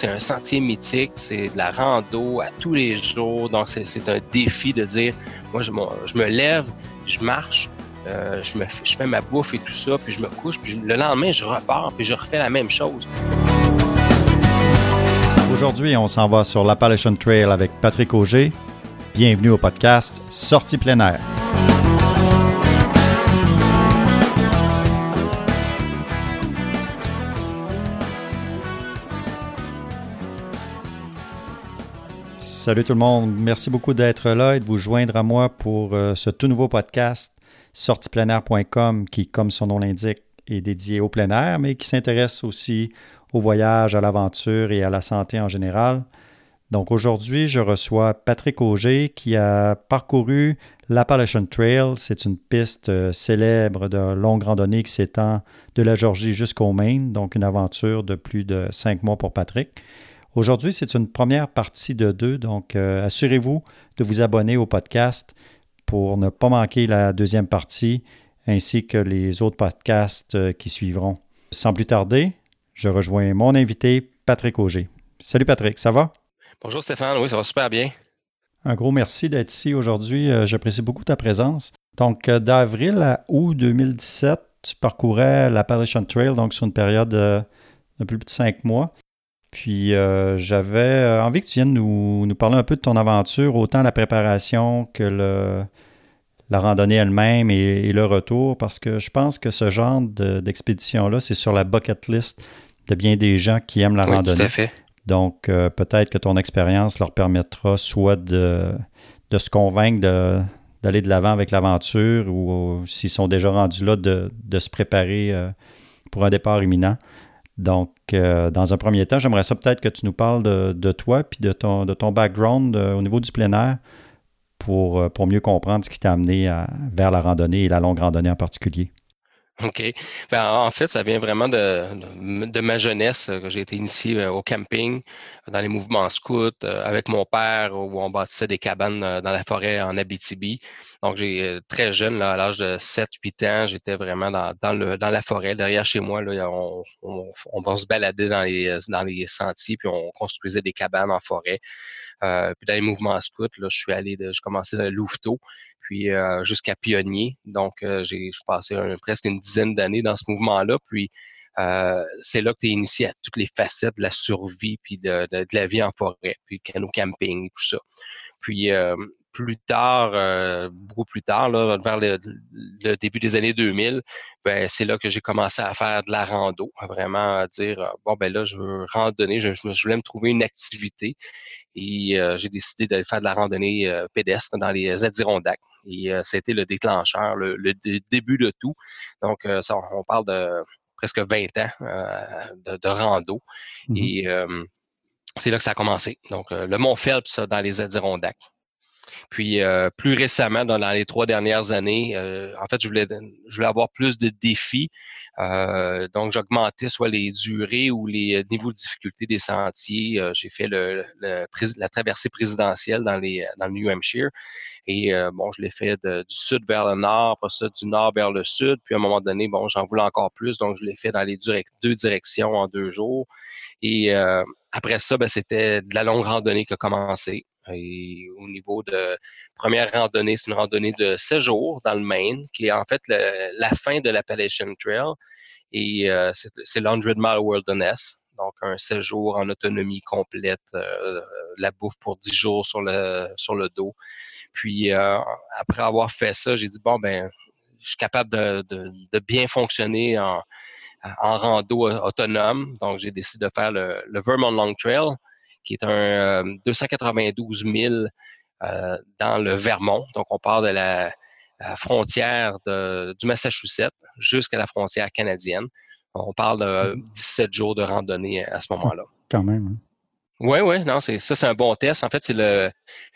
c'est un sentier mythique, c'est de la rando à tous les jours. Donc, c'est un défi de dire, moi, je, me lève, je marche, euh, je, me, fais ma bouffe et tout ça, puis je me couche, puis le lendemain, je repars, puis je refais la même chose. Aujourd'hui, on s'en va sur l'Appalachian Trail avec Patrick Auger. Bienvenue au podcast Sortie plein air. Salut tout le monde. Merci beaucoup d'être là et de vous joindre à moi pour euh, ce tout nouveau podcast sortipleinair.com qui, comme son nom l'indique, est dédié au plein air, mais qui s'intéresse aussi au voyage, à l'aventure et à la santé en général. Donc aujourd'hui, je reçois Patrick Auger qui a parcouru l'Appalachian Trail. C'est une piste euh, célèbre de longue randonnée qui s'étend de la Georgie jusqu'au Maine, donc une aventure de plus de cinq mois pour Patrick. Aujourd'hui, c'est une première partie de deux, donc euh, assurez-vous de vous abonner au podcast pour ne pas manquer la deuxième partie ainsi que les autres podcasts euh, qui suivront. Sans plus tarder, je rejoins mon invité, Patrick Auger. Salut Patrick, ça va? Bonjour Stéphane, oui, ça va super bien. Un gros merci d'être ici aujourd'hui. Euh, j'apprécie beaucoup ta présence. Donc, d'avril à août 2017, tu parcourais l'Appalachian Trail, donc sur une période de plus de cinq mois. Puis euh, j'avais euh, envie que tu viennes nous, nous, parler un peu de ton aventure, autant la préparation que le, la randonnée elle-même et, le retour, parce que je pense que ce genre d'expédition-là, c'est sur la bucket list de bien des gens qui aiment la randonnée. Tout à fait. Donc euh, peut-être que ton expérience leur permettra soit de, de se convaincre d'aller de l'avant avec l'aventure ou, s'ils sont déjà rendus là, de, de se préparer pour un départ imminent. Donc, euh, dans un premier temps, j'aimerais ça peut-être que tu nous parles de, toi puis de ton, de ton background euh, au niveau du plein pour, euh, pour mieux comprendre ce qui t'a amené vers la randonnée et la longue randonnée en particulier. OK. Ben, en fait, ça vient vraiment de, de, ma jeunesse. que J'ai été initié au camping, dans les mouvements scouts, avec mon père, où on bâtissait des cabanes dans la forêt en Abitibi. Donc, j'ai euh, très jeune, là, à l'âge de 7-8 ans, j'étais vraiment dans, dans, le, dans la forêt. Derrière chez moi, là, on, on, va se balader dans les, euh, dans les sentiers, puis on construisait des cabanes en forêt. Euh, puis dans les mouvements scouts, là, je suis allé de, je commençais de Louveteau, puis euh, jusqu'à Pionnier. Donc, j'ai passé presque une dizaine d'années dans ce mouvement-là. Puis euh, c'est là que tu es initié à toutes les facettes de la survie, puis de, de, de la vie en forêt, puis le canot camping, tout ça. Puis euh, plus tard, euh, beaucoup plus tard, là, vers le, début des années 2000, ben, c'est là que j'ai commencé à faire de la rando, à vraiment à dire euh, bon ben là, je veux randonner, je, je voulais me trouver une activité et euh, j'ai décidé d'aller faire de la randonnée pédestre dans les Adirondacks. Et c'était le déclencheur, le, début de tout. Donc, ça, on parle de presque 20 ans de, de, rando. Mmh et c'est là que ça a commencé. Donc, le Mont Phelps dans les Adirondacks. Puis euh, plus récemment, dans, les trois dernières années, euh, en fait, je voulais, je voulais avoir plus de défis. Euh, donc, j'augmentais soit les durées ou les niveaux de difficulté des sentiers. J'ai fait le, la traversée présidentielle dans, les, dans le New Hampshire. Et bon, je l'ai fait du sud vers le nord, pas ça du nord vers le sud. Puis à un moment donné, bon, j'en voulais encore plus. Donc, je l'ai fait dans les deux directions en deux jours. Et après ça, ben, c'était de la longue randonnée qui a commencé. Et au niveau de première randonnée, c'est une randonnée de 16 jours dans le Maine, qui est en fait la fin de l'Appalachian Trail. Et euh, c'est l'Hundred Mile Wilderness, donc un séjour en autonomie complète, euh, la bouffe pour 10 jours sur le, sur le dos. Puis euh, après avoir fait ça, j'ai dit, bon, ben, je suis capable de, bien fonctionner en, en rando autonome. Donc, j'ai décidé de faire le Vermont Long Trail, qui est un 292 euh, 000 euh, dans le Vermont. Donc, on part de la, frontière de, du Massachusetts jusqu'à la frontière canadienne. On parle de 17 jours de randonnée à ce moment-là. Quand même. Oui, hein. oui, non, c'est ça, c'est un bon test. En fait, c'est le,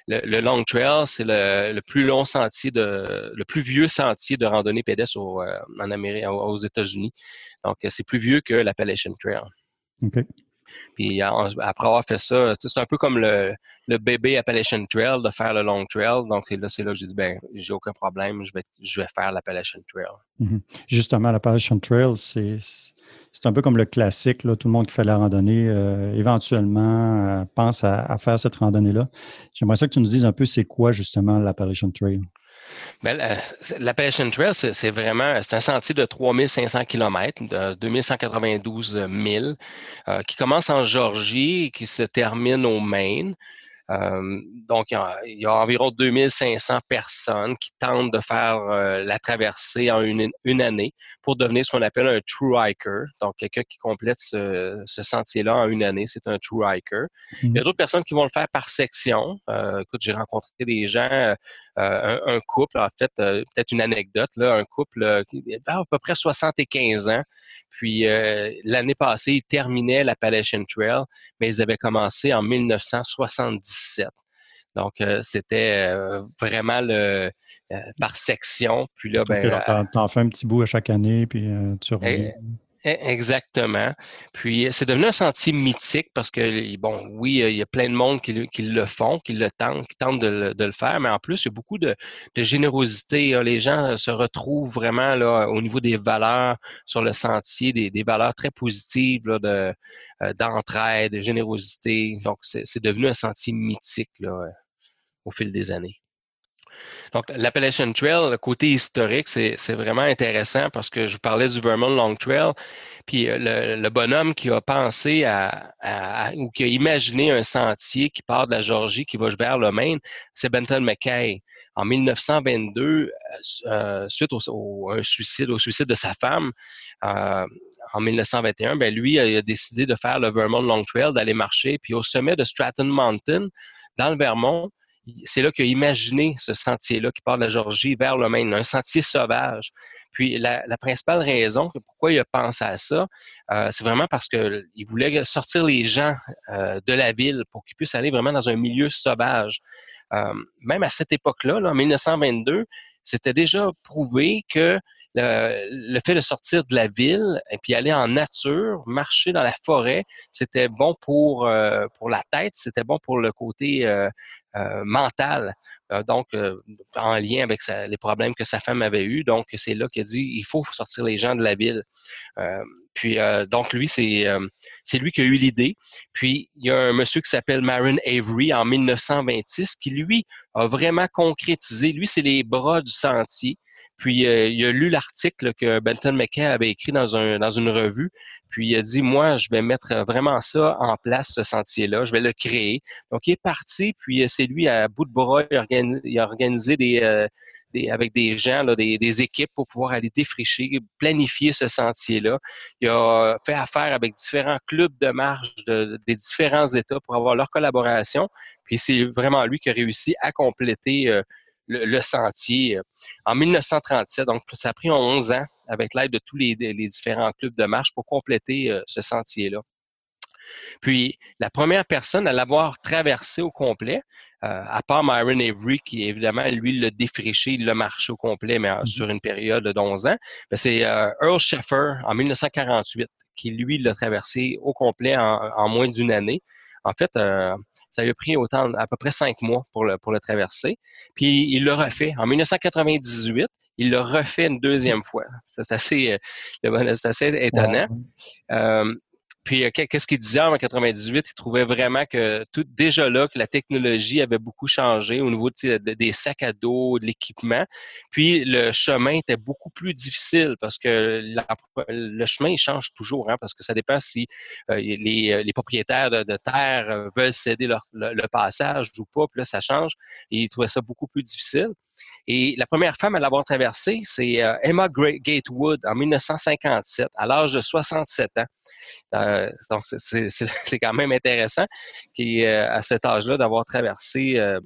le, Long Trail, c'est le, le, plus long sentier de, le plus vieux sentier de randonnée pédestre au, euh, en Amérique, aux États-Unis. Donc, c'est plus vieux que l'Appalachian Trail. OK. Puis après avoir fait ça, c'est un peu comme le, le bébé Appalachian Trail de faire le Long Trail. Donc là, c'est là que j'ai dit, ben, j'ai aucun problème, je vais, je vais faire l'Appalachian Trail. Mm-hmm. Justement, l'Appalachian Trail, c'est c'est un peu comme le classique. Là, tout le monde qui fait la randonnée, euh, éventuellement, euh, pense à, faire cette randonnée-là. J'aimerais ça que tu nous dises un peu c'est quoi justement l'Appalachian Trail. Ben, L'Appalachian Trail, c'est vraiment un sentier de 3500 km, de 2192 milles, euh, qui commence en Georgie et qui se termine au Maine. Euh, donc, il y, a, environ 2500 personnes qui tentent de faire euh, la traversée en une, année pour devenir ce qu'on appelle un true hiker. Donc, quelqu'un qui complète ce, sentier-là en une année, c'est un true hiker. Il y a mmh. d'autres personnes qui vont le faire par section. Euh, écoute, j'ai rencontré des gens, un, couple, en fait, peut-être une anecdote, là, un couple qui a à peu près 75 ans, puis euh, l'année passée, ils terminaient l'Appalachian Trail, mais ils avaient commencé en 1977. Donc, euh, c'était euh, vraiment le par section. Puis là, ben. t'en, fais un petit bout à chaque année, puis tu reviens. E, exactement. Puis c'est devenu un sentier mythique parce que, bon, oui, il y a plein de monde qui, le font, qui le tentent, qui tentent de, le faire, mais en plus, il y a beaucoup de, générosité. Les gens se retrouvent vraiment là, au niveau des valeurs sur le sentier, des, valeurs très positives de, euh, d'entraide, de générosité. Donc, c'est, devenu un sentier mythique là, au fil des années. Donc, l'Appalachian Trail, le côté historique, c'est vraiment intéressant parce que je vous parlais du Vermont Long Trail. Puis euh, le, bonhomme qui a pensé à, ou qui a imaginé un sentier qui part de la Georgie, qui va vers le Maine, c'est Benton McKay. En 1922, euh, euh, suite au, suicide, au suicide de sa femme, en 1921, ben lui a, décidé de faire le Vermont Long Trail, d'aller marcher. Puis au sommet de Stratton Mountain, dans le Vermont, c'est là qu'il a imaginé ce sentier-là qui part de la Georgie vers le Maine, un sentier sauvage. Puis la, principale raison pourquoi il a pensé à ça, euh, c'est vraiment parce qu'il voulait sortir les gens euh, de la ville pour qu'ils puissent aller vraiment dans un milieu sauvage. Euh, même à cette époque-là, là, en 1922, c'était déjà prouvé que le, fait de sortir de la ville et puis aller en nature, marcher dans la forêt, c'était bon pour euh, pour la tête, c'était bon pour le côté euh, euh, mental. donc, en lien avec les problèmes que sa femme avait eus. Donc, c'est là qu'il dit il faut sortir les gens de la ville. puis, donc, lui, c'est c'est lui qui a eu l'idée. Puis, il y a un monsieur qui s'appelle Marin Avery en 1926 qui, lui, a vraiment concrétisé. Lui, c'est les bras du sentier. Puis euh, il a lu l'article que Benton McKay avait écrit dans, un, dans une revue. Puis il a dit, moi, je vais mettre vraiment ça en place, ce sentier-là. Je vais le créer. Donc il est parti, puis euh, c'est lui à bout de bras, il a organisé, des, euh, des, avec des gens, là, des, des, équipes pour pouvoir aller défricher, planifier ce sentier-là. Il a fait affaire avec différents clubs de marche de, des différents États pour avoir leur collaboration. Puis c'est vraiment lui qui a réussi à compléter le, sentier euh, en 1937. Donc, ça a pris 11 ans avec l'aide de tous les, différents clubs de marche pour compléter euh, ce sentier-là. Puis, la première personne à l'avoir traversé au complet, euh, à part Myron Avery, qui évidemment, lui, l'a défriché, il l'a marché au complet, mais mm-hmm. sur une période de 11 ans, ben, c'est Earl Sheffer en 1948 qui, lui, l'a traversé au complet en moins d'une année. En fait, euh, ça lui a pris autant, à peu près cinq mois pour le, pour le traverser. Puis il l'a refait. En 1998, il l'a refait une deuxième fois. C'est assez, euh, assez étonnant. Euh, puis euh, qu'est-ce qu'il disait en 98 Il trouvait vraiment que tout déjà là que la technologie avait beaucoup changé au niveau des sacs à dos, de l'équipement. Puis le chemin était beaucoup plus difficile parce que le chemin il change toujours, hein, parce que ça dépend si euh, les, euh, les, propriétaires de, terre veulent céder leur, le, passage ou pas. Puis là ça change. Et il trouvait ça beaucoup plus difficile. Et la première femme à l'avoir traversé, c'est Emma Gatewood en 1957, à l'âge de 67 ans. Euh, donc, c'est quand même intéressant qui, euh, à cet âge-là d'avoir traversé euh,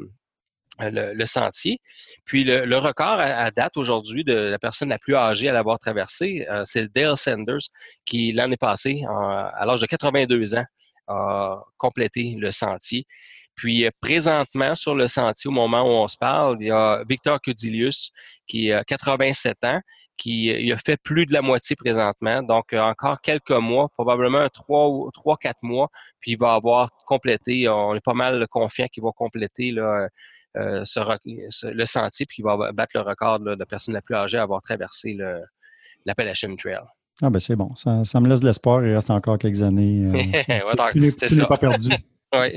le, sentier. Puis le, record à, date aujourd'hui de la personne la plus âgée à l'avoir traversé, c'est Dale Sanders qui l'année passée, à l'âge de 82 ans, a complété le sentier. Puis présentement, sur le sentier, au moment où on se parle, il y a Victor Cudilius, qui a 87 ans, qui il a fait plus de la moitié présentement. Donc, encore quelques mois, probablement trois ou trois, quatre mois, puis il va avoir complété. On est pas mal confiant qu'il va compléter là, le sentier, puis qu'il va battre le record de la personne la plus âgée à avoir traversé l'Appalachian Trail. Ah ben c'est bon. Ça, ça, me laisse de l'espoir. Il reste encore quelques années. Euh, tu n'es pas perdu. oui.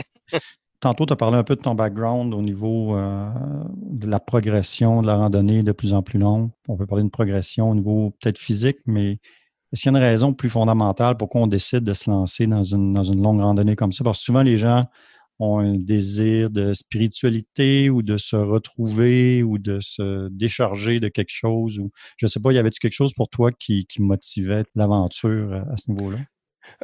Tantôt, tu as parlé un peu de ton background au niveau euh, de la progression de la randonnée de plus en plus longue. On peut parler de progression au niveau peut-être physique, mais est-ce qu'il y a une raison plus fondamentale pourquoi on décide de se lancer dans une, longue randonnée comme ça? Parce que souvent, les gens ont un désir de spiritualité ou de se retrouver ou de se décharger de quelque chose. Ou, je ne sais pas, y avait-tu quelque chose pour toi qui, motivait l'aventure à ce niveau-là?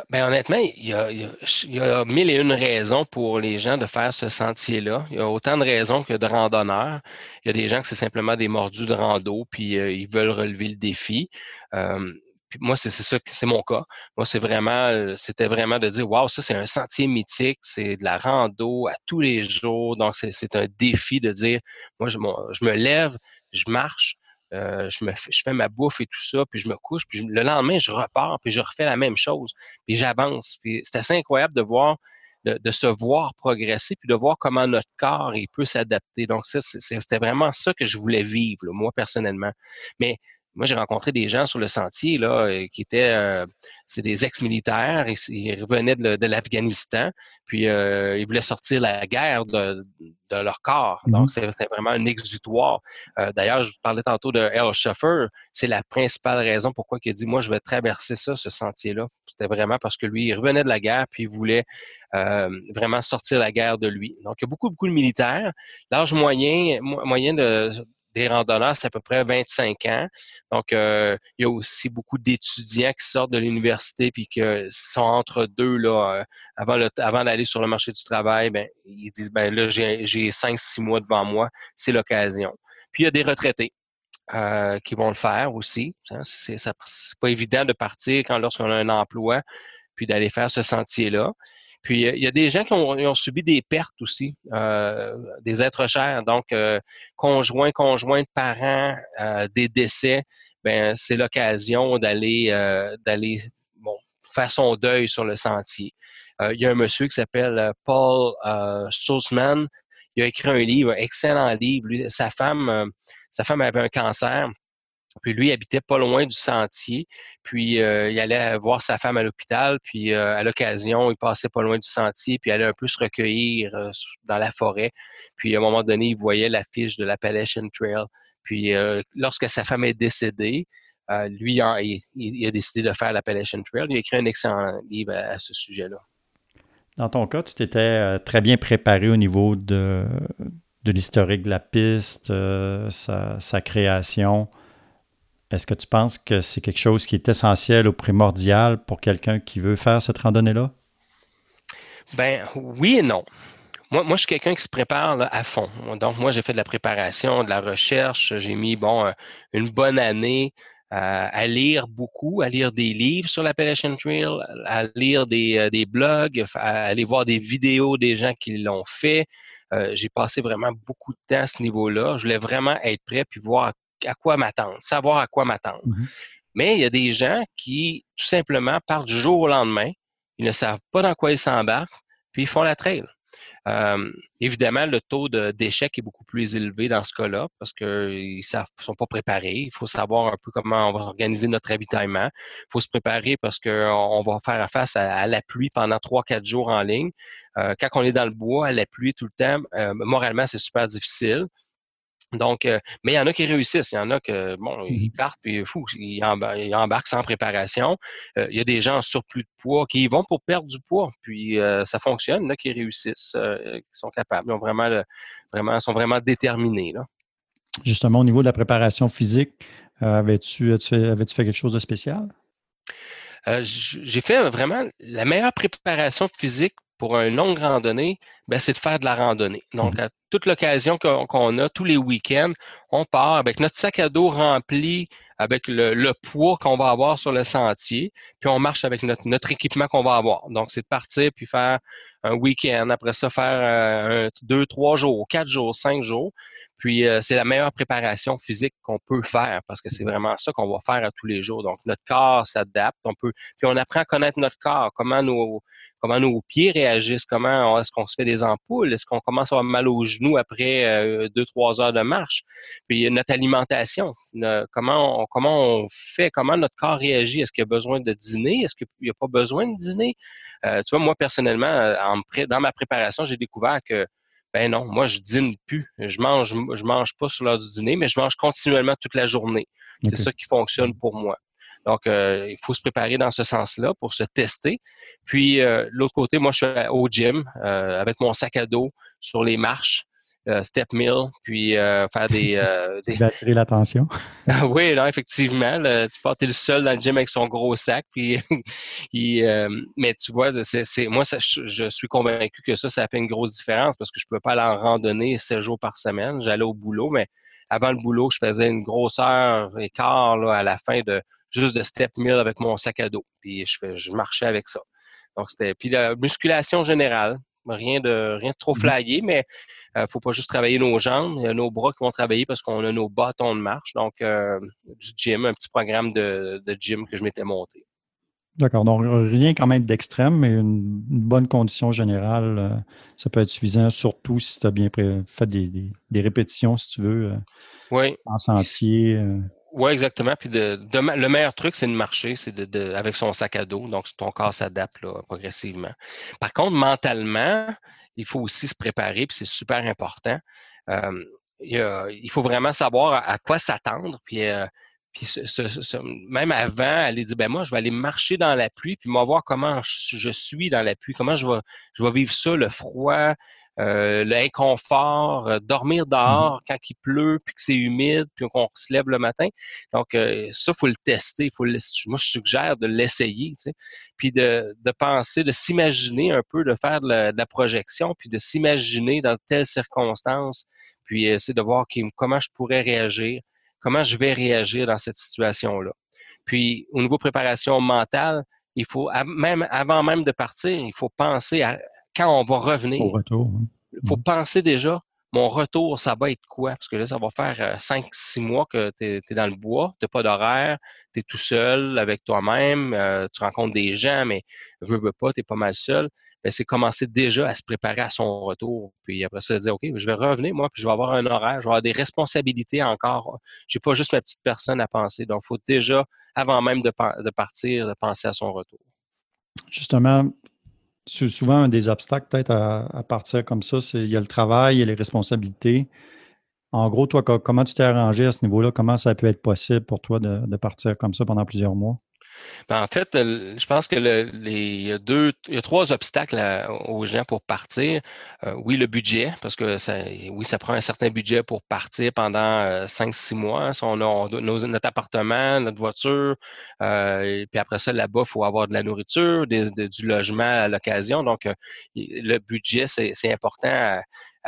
Ben, honnêtement, il y, a, mille et une raisons pour les gens de faire ce sentier-là. Il y a autant de raisons que de randonneurs. Il y a des gens que c'est simplement des mordus de rando, puis euh, ils veulent relever le défi. Euh, moi, c'est ça, c'est mon cas. Moi, c'est vraiment, euh, c'était vraiment de dire, waouh, ça, c'est un sentier mythique, c'est de la rando à tous les jours. Donc, c'est un défi de dire, moi, je, je me lève, je marche, euh, je, me, je fais ma bouffe et tout ça, puis je me couche, puis le lendemain, je repars, puis je refais la même chose, puis j'avance. c'est assez incroyable de voir, de, de, se voir progresser, puis de voir comment notre corps il peut s'adapter. Donc, ça, c'était vraiment ça que je voulais vivre, moi, personnellement. Mais moi, j'ai rencontré des gens sur le sentier là, euh, qui étaient, euh, c'est des ex-militaires, ils, revenaient de, l'Afghanistan, puis euh, ils voulaient sortir la guerre de, leur corps. Mm-hmm. Donc, c'est vraiment un exutoire. D'ailleurs, je parlais tantôt de Earl Schaffer, c'est la principale raison pourquoi il a dit, moi, je vais traverser ça, ce sentier-là. C'était vraiment parce que lui, il revenait de la guerre, puis il voulait vraiment sortir la guerre de lui. Donc, il y a beaucoup, beaucoup de militaires. L'âge moyen, moyen de des randonneurs, c'est à peu près 25 ans. Donc, euh, il y a aussi beaucoup d'étudiants qui sortent de l'université puis qui sont entre deux là, euh, avant, d'aller sur le marché du travail. Ben, ils disent ben là, j'ai 5-6 mois devant moi, c'est l'occasion. Puis il y a des retraités. Euh, qui vont le faire aussi. Hein. C'est pas évident de partir quand lorsqu'on a un emploi, puis d'aller faire ce sentier-là. Puis il y a des gens qui ont, subi des pertes aussi, euh, des êtres chers, donc euh, conjoints, conjoints, parents, euh, des décès. Ben c'est l'occasion d'aller d'aller bon faire son deuil sur le sentier. il y a un monsieur qui s'appelle Paul euh, Il a écrit un livre, un excellent livre. sa femme, sa femme avait un cancer. Puis lui, il habitait pas loin du sentier. Puis euh, il allait voir sa femme à l'hôpital. Puis euh, à l'occasion, il passait pas loin du sentier. Puis il allait un peu se recueillir euh, dans la forêt. Puis à un moment donné, il voyait l'affiche de l'Appalachian Trail. Puis lorsque sa femme est décédée, lui, il a, décidé de faire l'Appalachian Trail. Il a écrit un excellent livre à, ce sujet-là. Dans ton cas, tu t'étais très bien préparé au niveau de, l'historique de la piste, sa, création. Est-ce que tu penses que c'est quelque chose qui est essentiel ou primordial pour quelqu'un qui veut faire cette randonnée-là? Ben oui et non. Moi, je suis quelqu'un qui se prépare à fond. Donc, moi, j'ai fait de la préparation, de la recherche. J'ai mis, bon, euh, une bonne année à lire beaucoup, à lire des livres sur l'Appalachian Trail, à lire des, euh, blogs, à aller voir des vidéos des gens qui l'ont fait. Euh, j'ai passé vraiment beaucoup de temps à ce niveau-là. Je voulais vraiment être prêt puis voir à quoi m'attendre, savoir à quoi m'attendre. Mm-hmm. Mais il y a des gens qui, tout simplement, partent du jour au lendemain, ils ne savent pas dans quoi ils s'embarquent, puis ils font la trail. Euh, évidemment, le taux d'échec est beaucoup plus élevé dans ce cas-là parce qu'ils ne sont pas préparés. Il faut savoir un peu comment on va organiser notre ravitaillement. Il faut se préparer parce qu'on va faire face à, la pluie pendant trois, quatre jours en ligne. Euh, quand on est dans le bois, à la pluie tout le temps, euh, moralement, c'est super difficile. Donc, euh, mais il y en a qui réussissent. Il y en a que, bon, ils mmh partent, puis fou, ils, embarquent sans préparation. Euh, il y a des gens en surplus de poids qui y vont pour perdre du poids, puis euh, ça fonctionne. Il y en a qui réussissent, qui sont capables, ils ont vraiment, vraiment, sont vraiment déterminés. Là. Justement, au niveau de la préparation physique, avais-tu avais fait quelque chose de spécial? J'ai fait vraiment la meilleure préparation physique pour une longue randonnée, ben, c'est de faire de la randonnée. Donc, mmh toute l'occasion qu'on a, tous les week-ends, on part avec notre sac à dos rempli avec le, poids qu'on va avoir sur le sentier, puis on marche avec notre, équipement qu'on va avoir. Donc, c'est de partir puis faire un week-end, après ça, faire euh, deux, trois jours, quatre jours, cinq jours. Puis euh, c'est la meilleure préparation physique qu'on peut faire parce que c'est vraiment ça qu'on va faire à tous les jours. Donc notre corps s'adapte, on peut puis on apprend à connaître notre corps, comment nos comment nos pieds réagissent, comment est-ce qu'on se fait des ampoules, est-ce qu'on commence à avoir mal aux genoux après euh, deux trois heures de marche. Puis notre alimentation, comment on, comment on fait, comment notre corps réagit, est-ce qu'il y a besoin de dîner, est-ce qu'il n'y a pas besoin de dîner? Euh, tu vois moi personnellement en, dans ma préparation, j'ai découvert que ben non, moi je dîne plus. Je mange, je mange pas sur l'heure du dîner, mais je mange continuellement toute la journée. C'est ça qui fonctionne pour moi. Donc, euh, il faut se préparer dans ce sens-là pour se tester. Puis, euh, l'autre côté, moi, je suis au gym euh, avec mon sac à dos sur les marches. Euh, step mill, puis euh, faire des... Euh, des... attirer l'attention. oui, non, effectivement. tu pars, le seul dans le gym avec son gros sac, puis mais tu vois, c'est, moi, ça, je, suis convaincu que ça, ça fait une grosse différence parce que je ne pouvais pas aller en randonnée 7 jours par semaine. J'allais au boulot, mais avant le boulot, je faisais une grosse heure et quart là, à la fin de juste de step mill avec mon sac à dos. Puis je, fais, je marchais avec ça. Donc, c'était. Puis la musculation générale, rien de rien de trop mmh flyé, mais ne euh, faut pas juste travailler nos jambes, il y a nos bras qui vont travailler parce qu'on a nos bâtons de marche, donc euh, du gym, un petit programme de, gym que je m'étais monté. D'accord, donc rien quand même d'extrême, mais une, bonne condition générale, euh, ça peut être suffisant, surtout si tu as bien fait des, répétitions, si tu veux, oui. en sentier. Oui, exactement. Puis de, le meilleur truc, c'est de marcher, c'est de, avec son sac à dos. Donc, ton corps s'adapte progressivement. Par contre, mentalement, il faut aussi se préparer, puis c'est super important. Euh, il, faut vraiment savoir à, quoi s'attendre. Puis, euh, puis même avant, aller dire, ben moi, je vais aller marcher dans la pluie, puis voir comment je, suis dans la pluie, comment je vais, je vais vivre ça, le froid, euh, l'inconfort, euh, dormir mmh dehors quand il pleut, puis que c'est humide, puis qu'on se lève le matin. Donc, euh, ça, faut le tester. Faut le, moi, je suggère de l'essayer, tu sais. puis de, de penser, de s'imaginer un peu, de faire de la, projection, puis de s'imaginer dans telles circonstances, puis essayer de voir comment je pourrais réagir, comment je vais réagir dans cette situation-là. Puis, au niveau préparation mentale, il faut, même avant même de partir, il faut penser à quand on va revenir, il faut mm. penser déjà, mon retour, ça va être quoi? Parce que là, ça va faire 5-6 euh, mois que tu es, dans le bois, tu pas d'horaire, tu es tout seul avec toi-même, euh, tu rencontres des gens, mais veux, veux pas, tu es pas mal seul. Ben, c'est commencer déjà à se préparer à son retour. Puis après ça, dire, OK, je vais revenir, moi, puis je vais avoir un horaire, je vais avoir des responsabilités encore. J'ai pas juste ma petite personne à penser. Donc, il faut déjà, avant même de, de partir, de penser à son retour. Justement, c'est souvent un des obstacles peut-être à, partir comme ça, c'est il y a le travail, il y a les responsabilités. En gros, toi, comment tu t'es arrangé à ce niveau-là? Comment ça peut être possible pour toi de partir comme ça pendant plusieurs mois? Ben, en fait, je pense que les, deux, il y a trois obstacles aux gens pour partir. Euh, oui, le budget, parce que ça, oui, ça prend un certain budget pour partir pendant euh, cinq, six mois. on a, notre appartement, notre voiture, euh, puis après ça, là-bas, il faut avoir de la nourriture, du logement à l'occasion. Donc, le budget, c'est important à,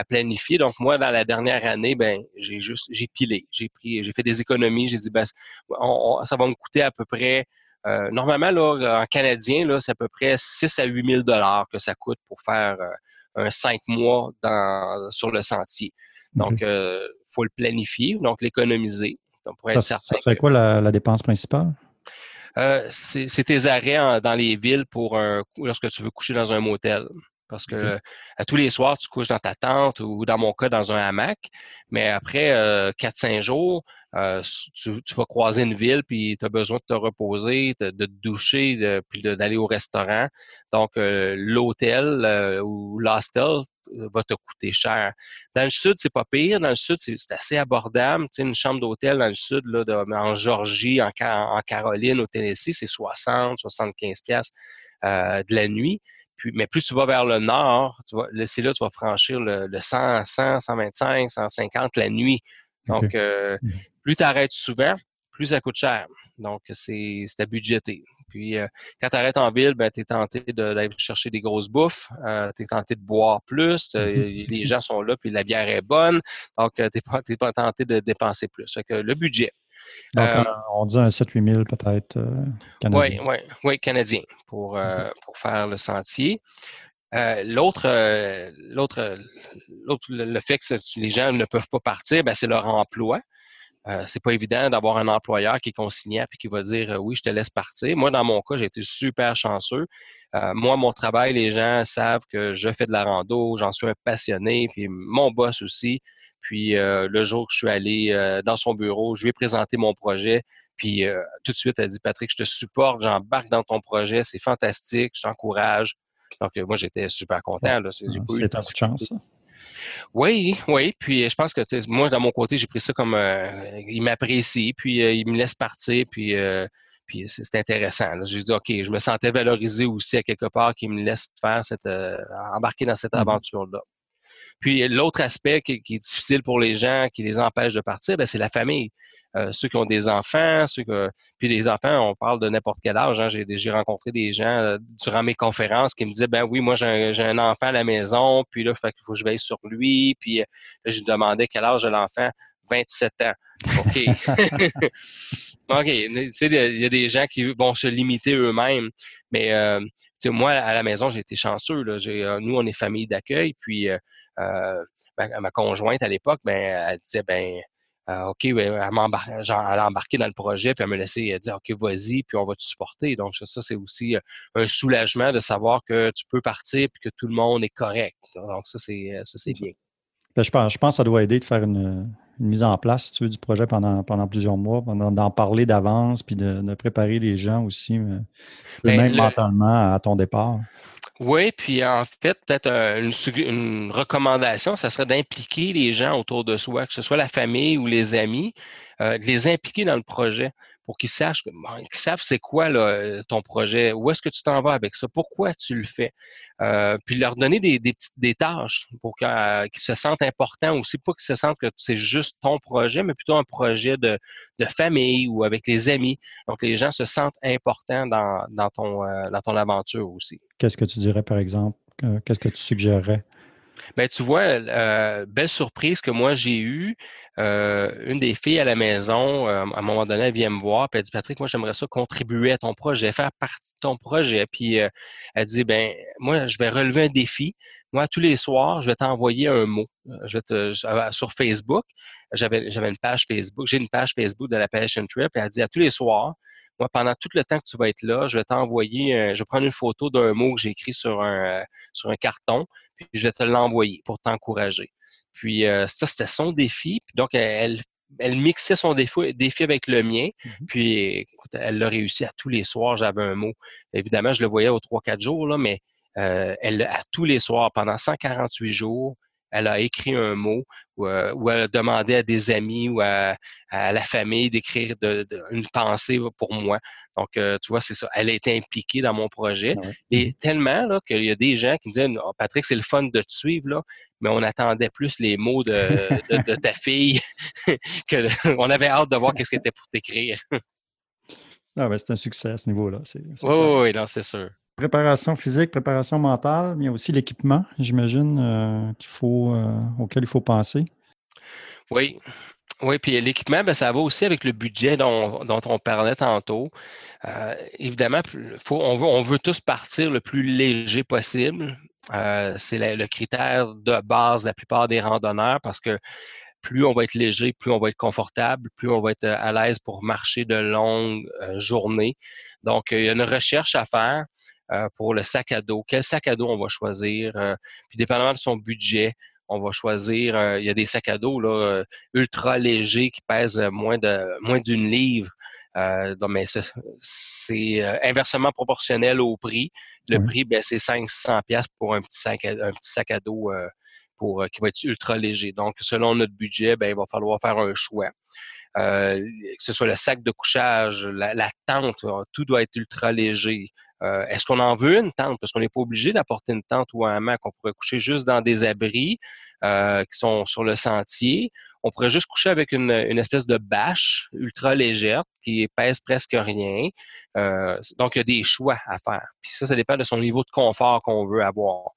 planifier. Donc, moi, dans la dernière année, ben, j'ai juste, j'ai pilé, j'ai pris, j'ai fait des économies. J'ai dit, ben, ça va me coûter à peu près euh, normalement, là, en canadien, là, c'est à peu près 6 à 8 000 dollars que ça coûte pour faire euh, un 5 mois dans, sur le sentier. Donc, il euh, faut le planifier, donc l'économiser. Ça, ça serait quoi la, dépense principale? c'est tes arrêts dans les villes pour un, lorsque tu veux coucher dans un motel. Parce que à tous les soirs, tu couches dans ta tente ou dans mon cas, dans un hamac. Mais après euh, 4-5 jours, euh, tu, vas croiser une ville, puis tu as besoin de te reposer, de, te doucher, de, puis d'aller au restaurant. Donc, euh, l'hôtel euh, ou l'hostel va te coûter cher. Dans le sud, c'est pas pire. Dans le sud, c'est assez abordable. Tu sais, une chambre d'hôtel dans le sud, là, en Georgie, en, en Caroline, au Tennessee, c'est 60, 75 pièces de la nuit mais plus tu vas vers le nord, tu c'est là que tu vas franchir le, 100, 100, 125, 150 la nuit. Donc, euh, mmh. plus tu arrêtes souvent, plus ça coûte cher. Donc, c'est à budgéter. Puis, euh, quand tu arrêtes en ville, ben, tu es tenté d'aller chercher des grosses bouffes, euh, tu es tenté de boire plus, mm-hmm. les gens sont là, puis la bière est bonne, donc tu n'es pas, tenté de dépenser plus. Fait que le budget. Donc, on dit un 7-8 000 peut-être canadien. Oui, oui, oui, canadien pour, mm-hmm. pour faire le sentier. l'autre, l'autre, le fait que les gens ne peuvent pas partir, ben, c'est leur emploi. Euh, c'est pas évident d'avoir un employeur qui est consigné et qui va dire euh, oui, je te laisse partir. Moi, dans mon cas, j'ai été super chanceux. Euh, moi, mon travail, les gens savent que je fais de la rando, j'en suis un passionné, puis mon boss aussi. Puis le jour que je suis allé dans son bureau, je lui ai présenté mon projet. Puis tout de suite, elle dit Patrick, je te supporte, j'embarque dans ton projet, c'est fantastique, je t'encourage. Donc moi, j'étais super content. C'est un coup de chance. Oui, oui. Puis je pense que moi, dans mon côté, j'ai pris ça comme euh, il m'apprécie, puis euh, il me laisse partir, puis, euh, puis c'est intéressant. J'ai dit, OK, je me sentais valorisé aussi à quelque part qu'il me laisse faire cette embarquer dans cette mmh aventure-là. Puis l'autre aspect qui, est difficile pour les gens, qui les empêche de partir, ben, c'est la famille. Euh, ceux qui ont des enfants, ceux que puis les enfants, on parle de n'importe quel âge. Hein. J'ai rencontré des gens euh, durant mes conférences qui me disaient ben oui, moi j'ai un, enfant à la maison, puis là, il faut que je veille sur lui. Puis euh, je lui demandais quel âge a l'enfant? 27 ans. OK. OK. Tu sais, il y a des gens qui vont se limiter eux-mêmes. Mais euh, moi, à la maison, j'ai été chanceux. Là. nous, on est famille d'accueil. Puis euh, ma, conjointe à l'époque, ben, elle disait ben euh, OK, elle, a embarqué dans le projet, puis elle me laissait dire OK, vas-y, puis on va te supporter. Donc, ça, c'est aussi euh, un soulagement de savoir que tu peux partir puis que tout le monde est correct. Donc, ça, c'est ça, c'est bien. Ben, je, pense, je pense que ça doit aider de faire une, mise en place tu veux, du projet pendant, pendant plusieurs mois, d'en parler d'avance, puis de, préparer les gens aussi, ben, même mentalement à ton départ. Oui, puis en fait, peut-être une, une, recommandation, ça serait d'impliquer les gens autour de soi, que ce soit la famille ou les amis, euh, de les impliquer dans le projet pour qu'ils sachent, qu'ils savent c'est quoi là, ton projet, où est-ce que tu t'en vas avec ça, pourquoi tu le fais, euh, puis leur donner des, des, petites des tâches pour euh, qu'ils se sentent importants aussi, pas qu'ils se sentent que c'est juste ton projet, mais plutôt un projet de, de famille ou avec les amis. Donc les gens se sentent importants dans, dans ton dans ton aventure aussi. Qu'est-ce que tu dirais par exemple Qu'est-ce que tu suggérerais? Ben, tu vois, euh, belle surprise que moi j'ai eue. Euh, une des filles à la maison, euh, à un moment donné, elle vient me voir, puis elle dit Patrick, moi j'aimerais ça contribuer à ton projet, faire partie de ton projet. Puis elle dit ben moi je vais relever un défi. Moi tous les soirs, je vais t'envoyer un mot. Je vais te, sur Facebook. J'avais j'avais une page Facebook. J'ai une page Facebook de la Passion Trip. Et elle dit à tous les soirs, moi, pendant tout le temps que tu vas être là, je vais t'envoyer, je vais prendre une photo d'un mot que j'ai écrit sur un, sur un carton, puis je vais te l'envoyer pour t'encourager. Puis euh, ça, c'était son défi. Puis donc, elle, elle mixait son défi, défi avec le mien. Mm-hmm. Puis, écoute, elle l'a réussi à tous les soirs, j'avais un mot. Évidemment, je le voyais aux trois, quatre jours, là, mais euh, elle, à tous les soirs, pendant 148 jours, elle a écrit un mot ou, euh, elle a demandé à des amis ou à, la famille d'écrire de, une pensée pour moi. Donc, euh, tu vois, c'est ça. Elle a été impliquée dans mon projet. Ah Et tellement là qu'il y a des gens qui me disaient oh, Patrick, c'est le fun de te suivre, là, mais on attendait plus les mots de, ta fille que on avait hâte de voir qu'est-ce qu'elle était pour t'écrire. Ah ben, c'est un succès à ce niveau-là. Oui, oui, c'est sûr. Préparation physique, préparation mentale, mais il y a aussi l'équipement, j'imagine, euh, qu'il faut, euh, auquel il faut penser. Oui. Oui, puis l'équipement, ben, ça va aussi avec le budget dont, on parlait tantôt. Euh, évidemment, faut, on, veut, on veut tous partir le plus léger possible. c'est le critère de base de la plupart des randonneurs parce que plus on va être léger, plus on va être confortable, plus on va être à l'aise pour marcher de longues journées. Donc, il y a une recherche à faire. Euh, pour le sac à dos. Quel sac à dos on va choisir? Euh, puis dépendamment de son budget, on va choisir, euh, il y a des sacs à dos là, ultra légers qui pèsent moins de moins d'une livre. donc, mais c'est inversement proportionnel au prix. Le prix, ben, c'est 500 pièces pour un petit sac à, un petit sac à dos pour qui va être ultra léger. Donc, selon notre budget, ben, il va falloir faire un choix. que ce soit le sac de couchage, la, tente, tout doit être ultra léger. Est-ce qu'on en veut une tente? Parce qu'on n'est pas obligé d'apporter une tente ou un hamac. On pourrait coucher juste dans des abris qui sont sur le sentier. On pourrait juste coucher avec une, espèce de bâche ultra légère qui pèse presque rien. donc, il y a des choix à faire. Puis ça, ça dépend de son niveau de confort qu'on veut avoir.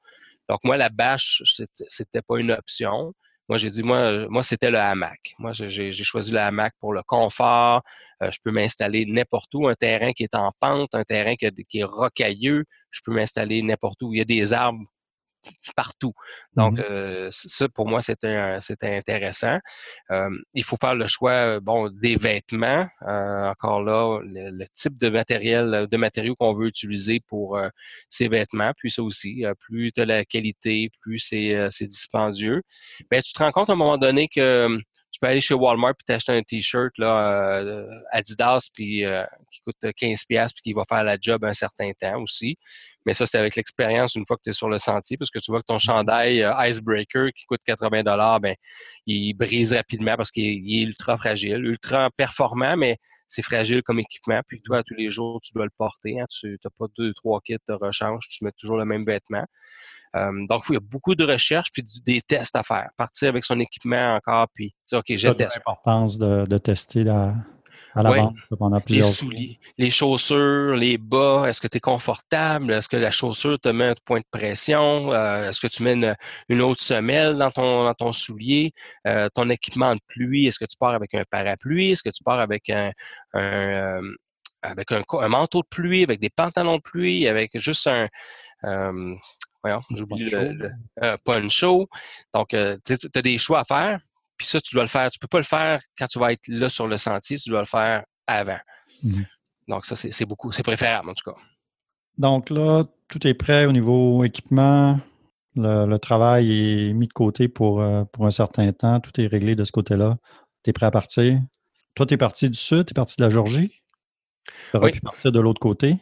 Donc, moi, la bâche, c'était pas une option. Moi, j'ai dit, moi, moi c'était le hamac. Moi, j'ai choisi le hamac pour le confort. Euh, je peux m'installer n'importe où. Un terrain qui est en pente, un terrain qui, qui est rocailleux, je peux m'installer n'importe où. Il y a des arbres partout. Donc, mmh euh, ça, pour moi, c'était intéressant. Euh, il faut faire le choix, bon, des vêtements. Euh, encore là, le, type de matériel, de matériaux qu'on veut utiliser pour ces vêtements. Puis ça aussi, plus tu as la qualité, plus c'est dispendieux. Mais ben, tu te rends compte à un moment donné que peux aller chez Walmart et t'acheter un t-shirt là Adidas puis qui coûte 15 pièces puis qui va faire la job un certain temps aussi. Mais ça, c'est avec l'expérience une fois que tu es sur le sentier, parce que tu vois que ton mm-hmm. chandail euh, Icebreaker qui coûte 80 dollars, ben il brise rapidement parce qu'il est, ultra fragile, ultra performant, mais c'est fragile comme équipement. Puis toi, tous les jours, tu dois le porter. Hein. tu n'as pas deux, trois kits de rechange, tu mets toujours le même vêtement. Euh, donc, il y a beaucoup de recherches puis des tests à faire. Partir avec son équipement encore, puis dire, OK, j'ai testé. l'importance de, de, tester la, à Les souliers, les chaussures, les bas, est-ce que tu es confortable? Est-ce que la chaussure te met un point de pression? Euh, est-ce que tu mets une, autre semelle dans ton, dans ton soulier? Euh, ton équipement de pluie, est-ce que tu pars avec un parapluie? Est-ce que tu pars avec un, euh, avec un, manteau de pluie, avec des pantalons de pluie, avec juste un voyons, j'oublie le, le poncho. Donc, tu as des choix à faire. Puis ça, tu dois le faire. Tu peux pas le faire quand tu vas être là sur le sentier, tu dois le faire avant. Mhm. Donc, ça, c'est beaucoup, c'est préférable en tout cas. Donc là, tout est prêt au niveau équipement. Le, travail est mis de côté pour, euh, pour un certain temps. Tout est réglé de ce côté-là. Tu es prêt à partir. Toi, tu es parti du sud, tu es parti de la Georgie. Tu aurais pu partir de l'autre côté.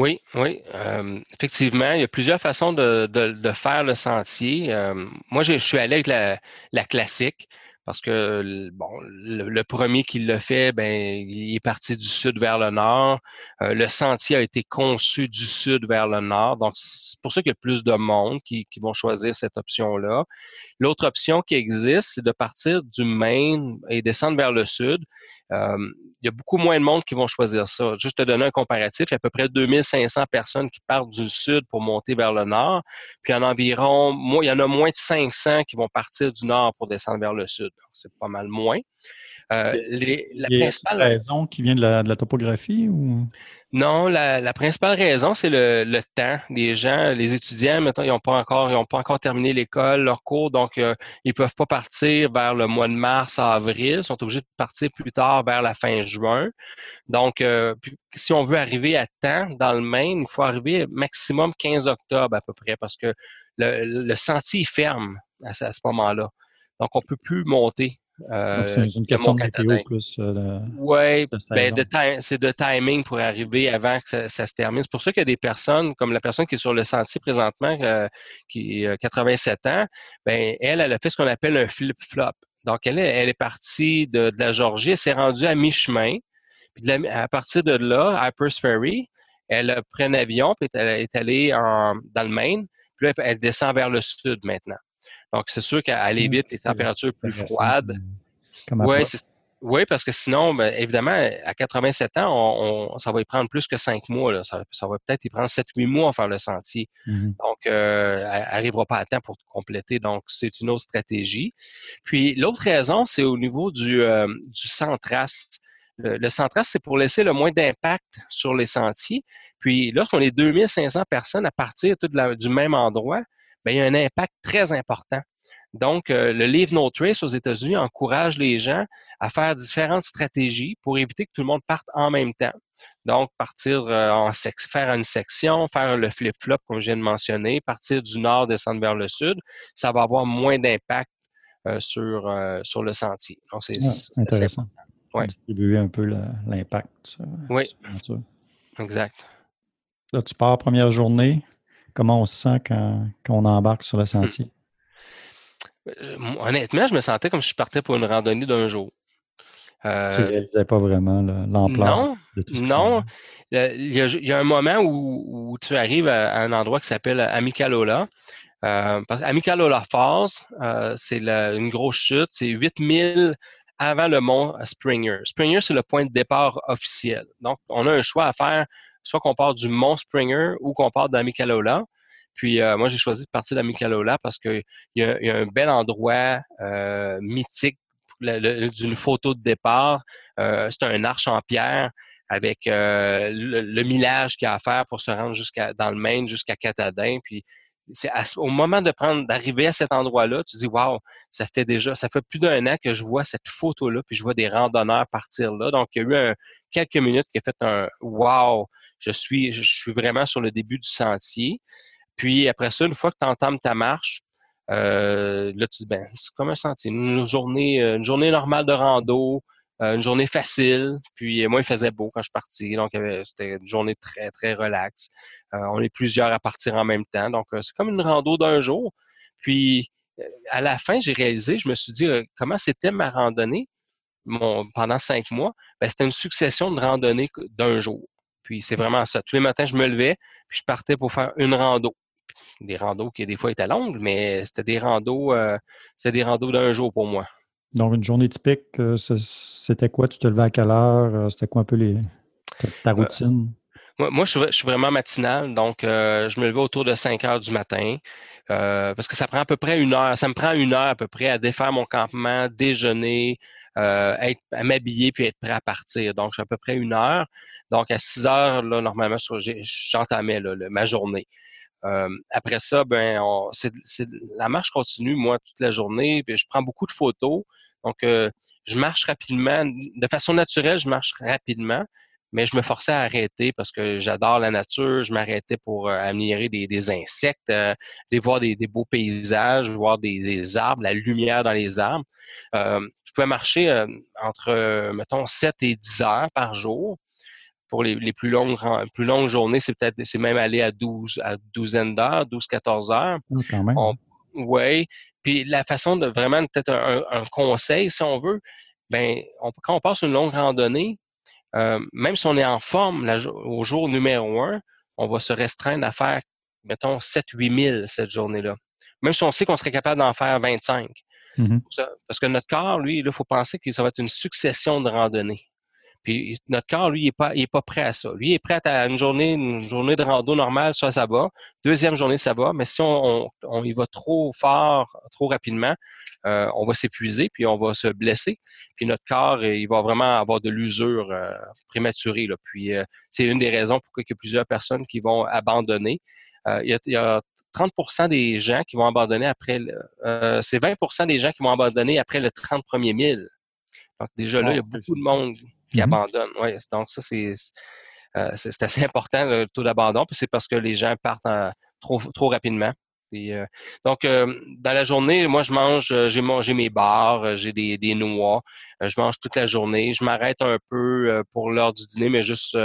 Oui, oui. Euh, effectivement, il y a plusieurs façons de, de, faire le sentier. Euh, moi, je, suis allé avec la, la classique parce que bon, le, premier qui l'a fait, ben, il est parti du sud vers le nord. Euh, le sentier a été conçu du sud vers le nord, donc c'est pour ça qu'il y a plus de monde qui, qui vont choisir cette option-là. L'autre option qui existe, c'est de partir du Maine et descendre vers le sud. Euh, y a beaucoup moins de monde qui vont choisir ça. Juste te donner un comparatif, il y a à peu près 2500 personnes qui partent du sud pour monter vers le nord, puis en environ, il y en a moins de 500 qui vont partir du nord pour descendre vers le sud. C'est pas mal moins. Euh, la principale raison qui vient de la, topographie ou? Non, la, principale raison c'est le, temps. Les gens, les étudiants, maintenant, ils n'ont pas encore, ils ont pas encore terminé l'école, leur cours, donc euh, ils peuvent pas partir vers le mois de mars, avril. Ils sont obligés de partir plus tard vers la fin juin. Donc, euh, si on veut arriver à temps dans le Maine, il faut arriver maximum 15 octobre à peu près, parce que le, sentier ferme à, à ce moment-là. Donc, on peut plus monter euh, c'est une question de météo plus. Euh, oui, ben, c'est de timing pour arriver avant que ça, se termine. C'est pour ça qu'il y a des personnes, comme la personne qui est sur le sentier présentement, euh, qui a 87 ans, ben, elle, elle a fait ce qu'on appelle un flip-flop. Donc, elle est, elle est partie de, la Georgie, elle s'est rendue à mi-chemin. Puis à partir de là, à Ferry, elle a pris un avion, puis elle est allée en, dans le Maine, puis là, elle descend vers le sud maintenant. Donc, c'est sûr qu'elle évite les températures plus froides. Oui, oui, parce que sinon, ben, évidemment, à 87 ans, on, ça va y prendre plus que cinq mois. Ça, va peut-être y prendre 7-8 mois à faire le sentier. Mm-hmm. Donc, euh, elle n'arrivera pas à temps pour compléter. Donc, c'est une autre stratégie. Puis, l'autre raison, c'est au niveau du, euh, du. Le, le centras, c'est pour laisser le moins d'impact sur les sentiers. Puis, lorsqu'on est 2500 personnes à partir du même endroit, bien, il y a un impact très important. Donc, euh, le Leave No Trace aux États-Unis encourage les gens à faire différentes stratégies pour éviter que tout le monde parte en même temps. Donc, partir euh, en faire une section, faire le flip-flop, comme je viens de mentionner, partir du nord, descendre vers le sud, ça va avoir moins d'impact euh, sur, sur le sentier. Donc, c'est ah, intéressant. Ouais. Distribuer un peu l'impact. Oui. Exact. Là, tu pars première journée. Comment on se sent quand, quand on embarque sur le sentier? Euh, honnêtement, je me sentais comme si je partais pour une randonnée d'un jour. Euh, tu ne réalisais pas vraiment l'ampleur de tout ça. Non. Il y, a, un moment où, tu arrives à, un endroit qui s'appelle Amicalola. Euh, parce Amicalola Falls, euh, c'est une grosse chute. C'est 8000 avant le mont Springer. Springer, c'est le point de départ officiel. Donc, on a un choix à faire, soit qu'on part du mont Springer ou qu'on part d'Amicalola. Puis euh, moi, j'ai choisi de partir d'Amicalola parce qu'il y, a, un bel endroit euh, mythique d'une photo de départ. Euh, c'est un arche en pierre avec le, millage qu'il y a à faire pour se rendre jusqu'à dans le Maine, jusqu'à Catadin. Puis au moment de prendre d'arriver à cet endroit-là, tu dis waouh, ça fait déjà, ça fait plus d'un an que je vois cette photo-là, puis je vois des randonneurs partir là. Donc il y a eu quelques minutes qui a fait un waouh, je suis, je suis vraiment sur le début du sentier. Puis après ça, une fois que tu entames ta marche, euh, là, tu dis, ben, c'est comme un sentier. Une journée, euh, une journée normale de rando, une journée facile. Puis moi, il faisait beau quand je suis parti. Donc, c'était une journée très, très relaxe. on est plusieurs à partir en même temps. Donc, c'est comme une rando d'un jour. Puis, à la fin, j'ai réalisé, je me suis dit, comment c'était ma randonnée pendant cinq mois? Ben, c'était une succession de randonnées d'un jour. Puis c'est vraiment ça. Tous les matins, je me levais, puis je partais pour faire une rando des randos qui des fois étaient longues, mais c'était des randos, euh, c'était des randos d'un jour pour moi. Donc une journée typique, euh, c'était quoi? Tu te levais à quelle heure? Euh, c'était quoi un peu les, ta routine? moi, je, suis, vraiment matinal, donc je me levais autour de 5 heures du matin. parce que ça prend à peu près une heure. Ça me prend une heure à peu près à défaire mon campement, déjeuner, être, à m'habiller puis être prêt à partir. Donc, j'ai à peu près une heure. Donc, à 6 heures, là, normalement, j'entamais ma journée. Euh, après ça, ben, c'est, la marche continue, moi, toute la journée. Puis je prends beaucoup de photos. Donc, euh, je marche rapidement. De façon naturelle, je marche rapidement, mais je me forçais à arrêter parce que j'adore la nature. Je m'arrêtais pour euh, admirer des, des insectes, euh, voir des, des, beaux paysages, voir des, des, arbres, la lumière dans les arbres. je pouvais marcher entre, mettons, 7 et 10 heures par jour pour les, plus longues plus longues journées, c'est peut-être c'est même aller à 12 à douzaine d'heures, 12 14 heures. Oui, quand même. oui. Puis la façon de vraiment peut-être un, conseil si on veut, ben quand on passe une longue randonnée, euh, même si on est en forme au jour numéro un, on va se restreindre à faire mettons 7 8 000 cette journée-là. Même si on sait qu'on serait capable d'en faire 25. Mm-hmm. Parce que notre corps, lui, il faut penser que ça va être une succession de randonnées. Puis notre corps, lui, il n'est pas, est pas prêt à ça. Lui, il est prêt à une journée, une journée de rando normale, ça, ça va. Deuxième journée, ça va. Mais si on, on, y va trop fort, trop rapidement, euh, on va s'épuiser, puis on va se blesser. Puis notre corps, il va vraiment avoir de l'usure euh, prématurée. Là. Puis euh, c'est une des raisons pourquoi il y a plusieurs personnes qui vont abandonner. il, y a, il y a 30% des gens qui vont abandonner après le, c'est 20% des gens qui vont abandonner après le 30 premier mille. Donc déjà là, il y a beaucoup de monde qui abandonnent. Ouais, donc ça, c'est euh, c'est assez important, le taux d'abandon, puis c'est parce que les gens partent trop, trop rapidement. euh, donc, euh, dans la journée, moi, je mange, euh, j'ai mangé mes bars, j'ai des, des noix, je mange toute la journée. Je m'arrête un peu pour l'heure du dîner, mais juste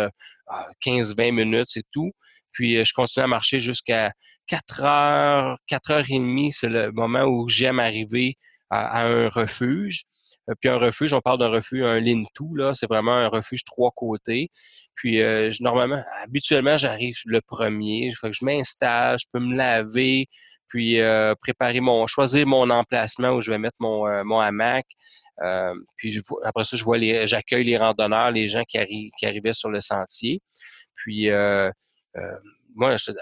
15-20 minutes, c'est tout. Puis, je continue à marcher jusqu'à 4 heures, 4 heures et demie. C'est le moment où j'aime arriver à, à, un refuge. Euh, puis un refuge, on parle d'un refuge, un lean-to, là, c'est vraiment un refuge trois côtés. Puis euh, normalement, habituellement, j'arrive le premier. Fait que je m'installe, je peux me laver, puis euh, préparer mon, choisir mon emplacement où je vais mettre mon, mon hamac. puis après ça, je vois les, j'accueille les randonneurs, les gens qui, arrivent, qui arrivaient sur le sentier. Puis moi, à 7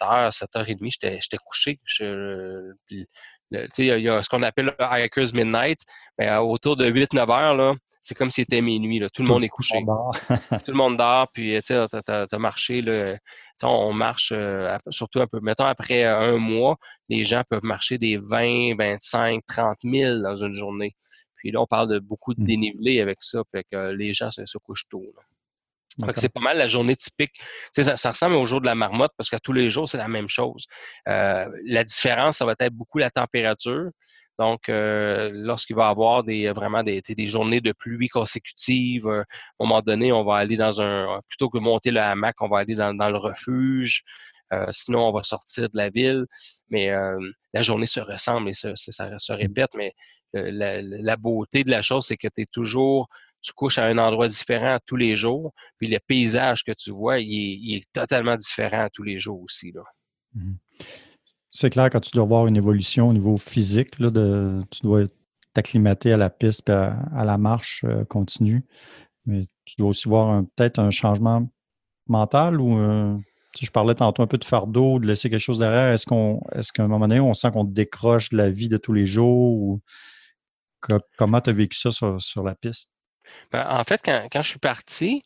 h 7 h 30, j'étais, j'étais couché. Je, il y, a ce qu'on appelle le Hikers Midnight. Mais euh, autour de 8-9 heures, là, c'est comme si c'était minuit. Là. Tout le monde est couché. Tout le monde dort. Puis, tu as, marché. Là, on marche, euh, surtout un peu, mettons, après un mois, les gens peuvent marcher des 20, 25, 30 000 dans une journée. Puis là, on parle de beaucoup de mmh. dénivelé avec ça. Fait que les gens se, couchent tôt. C'est pas mal la journée typique. Ça, ça, ressemble au jour de la marmotte parce qu'à tous les jours, c'est la même chose. Euh, la différence, ça va être beaucoup la température. Donc, euh, lorsqu'il va y avoir des vraiment des, des journées de pluie consécutives, euh, à un moment donné, on va aller dans un plutôt que monter le hamac, on va aller dans, le refuge. sinon, on va sortir de la ville. Mais la journée se ressemble et ça, ça, se répète. Mais la, la, beauté de la chose, c'est que tu es toujours tu couches à un endroit différent tous les jours, puis le paysage que tu vois, il est, totalement différent tous les jours aussi. Mhm. C'est clair quand tu dois voir une évolution au niveau physique, là, tu dois t'acclimater à la piste et à, la marche euh, continue. Mais tu dois aussi voir peut-être un changement mental ou euh, je parlais tantôt un peu de fardeau, de laisser quelque chose derrière. Est-ce qu'on est-ce qu'à un moment donné, on sent qu'on décroche de la vie de tous les jours ou comment tu as vécu ça sur, la piste? Ben, en fait, quand, je suis parti,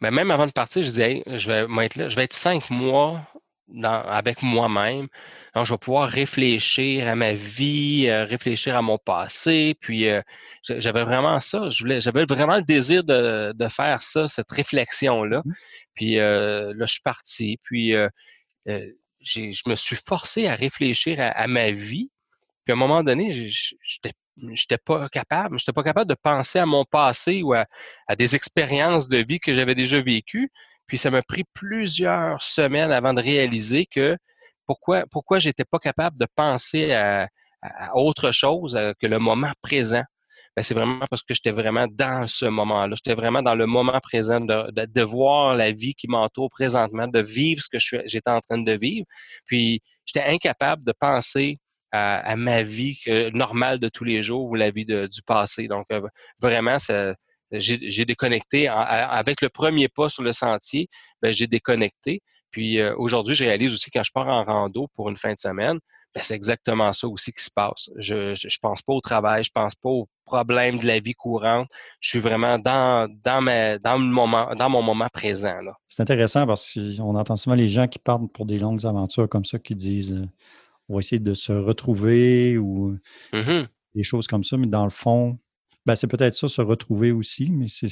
ben, même avant de partir, je disais je vais être là, je vais être cinq mois avec moi-même. Donc, je vais pouvoir réfléchir à ma vie, euh, réfléchir à mon passé. Puis, euh, j'avais vraiment ça. j'avais vraiment le désir de, faire ça, cette réflexion-là. Mmh. Puis, euh, là, je suis parti. Puis, je me suis forcé à réfléchir à, ma vie. Puis, à un moment donné, j'étais j'étais pas capable, j'étais pas capable de penser à mon passé ou à, des expériences de vie que j'avais déjà vécues. Puis ça m'a pris plusieurs semaines avant de réaliser que pourquoi, pourquoi j'étais pas capable de penser à, autre chose que le moment présent. Ben, c'est vraiment parce que j'étais vraiment dans ce moment-là. J'étais vraiment dans le moment présent de, de, voir la vie qui m'entoure présentement, de vivre ce que j'étais en train de vivre. Puis j'étais incapable de penser à, ma vie normale de tous les jours ou la vie du passé. Donc euh, vraiment, j'ai déconnecté. avec le premier pas sur le sentier, ben, j'ai déconnecté. Puis euh, aujourd'hui, je réalise aussi quand je pars en rando pour une fin de semaine, ben, c'est exactement ça aussi qui se passe. Je, je, pense pas au travail, je pense pas aux problèmes de la vie courante. Je suis vraiment dans, dans, le moment, dans mon moment présent. C'est intéressant parce qu'on entend souvent les gens qui partent pour des longues aventures comme ça qui disent on va essayer de se retrouver ou mm-hmm. des choses comme ça, mais dans le fond, ben, c'est peut-être ça, se retrouver aussi, mais c'est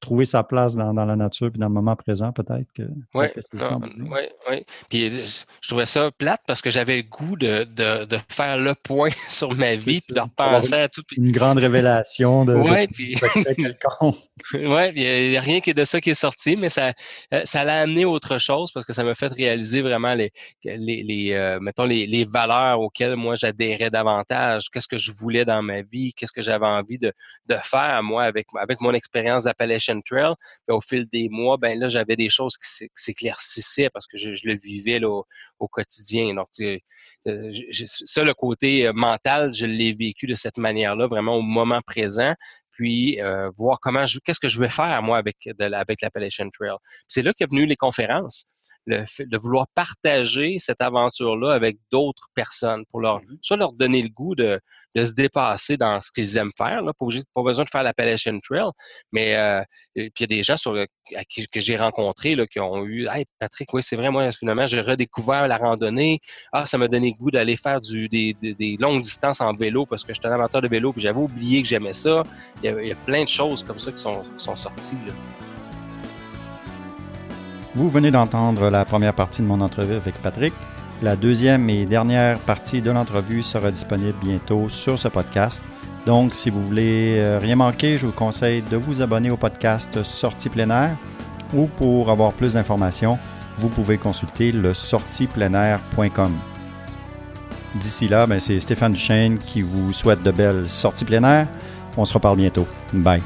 trouver sa place dans, la nature puis dans le moment présent, peut-être. que Oui, oui, oui. Puis euh, je trouvais ça plate parce que j'avais le goût de, faire le point sur ma vie puis de repenser à tout. Une grande révélation de, ouais, puis... Oui, il n'y a, rien qui est de ça qui est sorti, mais ça, euh, ça l'a amené autre chose parce que ça m'a fait réaliser vraiment les, les, euh, mettons, les, valeurs auxquelles moi j'adhérais davantage, qu'est-ce que je voulais dans ma vie, qu'est-ce que j'avais envie de, de faire, moi, avec, avec mon expérience Trail. au fil des mois, ben là, j'avais des choses qui s'éclaircissaient parce que je, le vivais au, quotidien. Donc, euh, euh, ça, le côté euh, mental, je l'ai vécu de cette manière-là, vraiment au moment présent puis voir comment je, qu'est-ce que je vais faire moi avec de, avec Trail. C'est là qu'est venu les conférences le fait de vouloir partager cette aventure-là avec d'autres personnes pour leur mm-hmm. soit leur donner le goût de, de se dépasser dans ce qu'ils aiment faire. Là, pas, pas besoin de faire l'Appalachian Trail, mais euh, puis il y a des gens sur que j'ai rencontrés là, qui ont eu Hey Patrick, oui, c'est vrai, moi, finalement, j'ai redécouvert la randonnée. Ah, ça m'a donné le goût d'aller faire du, des, des, longues distances en vélo parce que j'étais un amateur de vélo puis j'avais oublié que j'aimais ça. Il y, a, il y, a, plein de choses comme ça qui sont, qui sont sorties. Là. Vous venez d'entendre la première partie de mon entrevue avec Patrick. La deuxième et dernière partie de l'entrevue sera disponible bientôt sur ce podcast. Donc, si vous voulez euh, rien manquer, je vous conseille de vous abonner au podcast Sortie plein air ou pour avoir plus d'informations, vous pouvez consulter le sortiepleinair.com. D'ici là, ben, c'est Stéphane Duchesne qui vous souhaite de belles sorties plein air. On se reparle bientôt. Bye.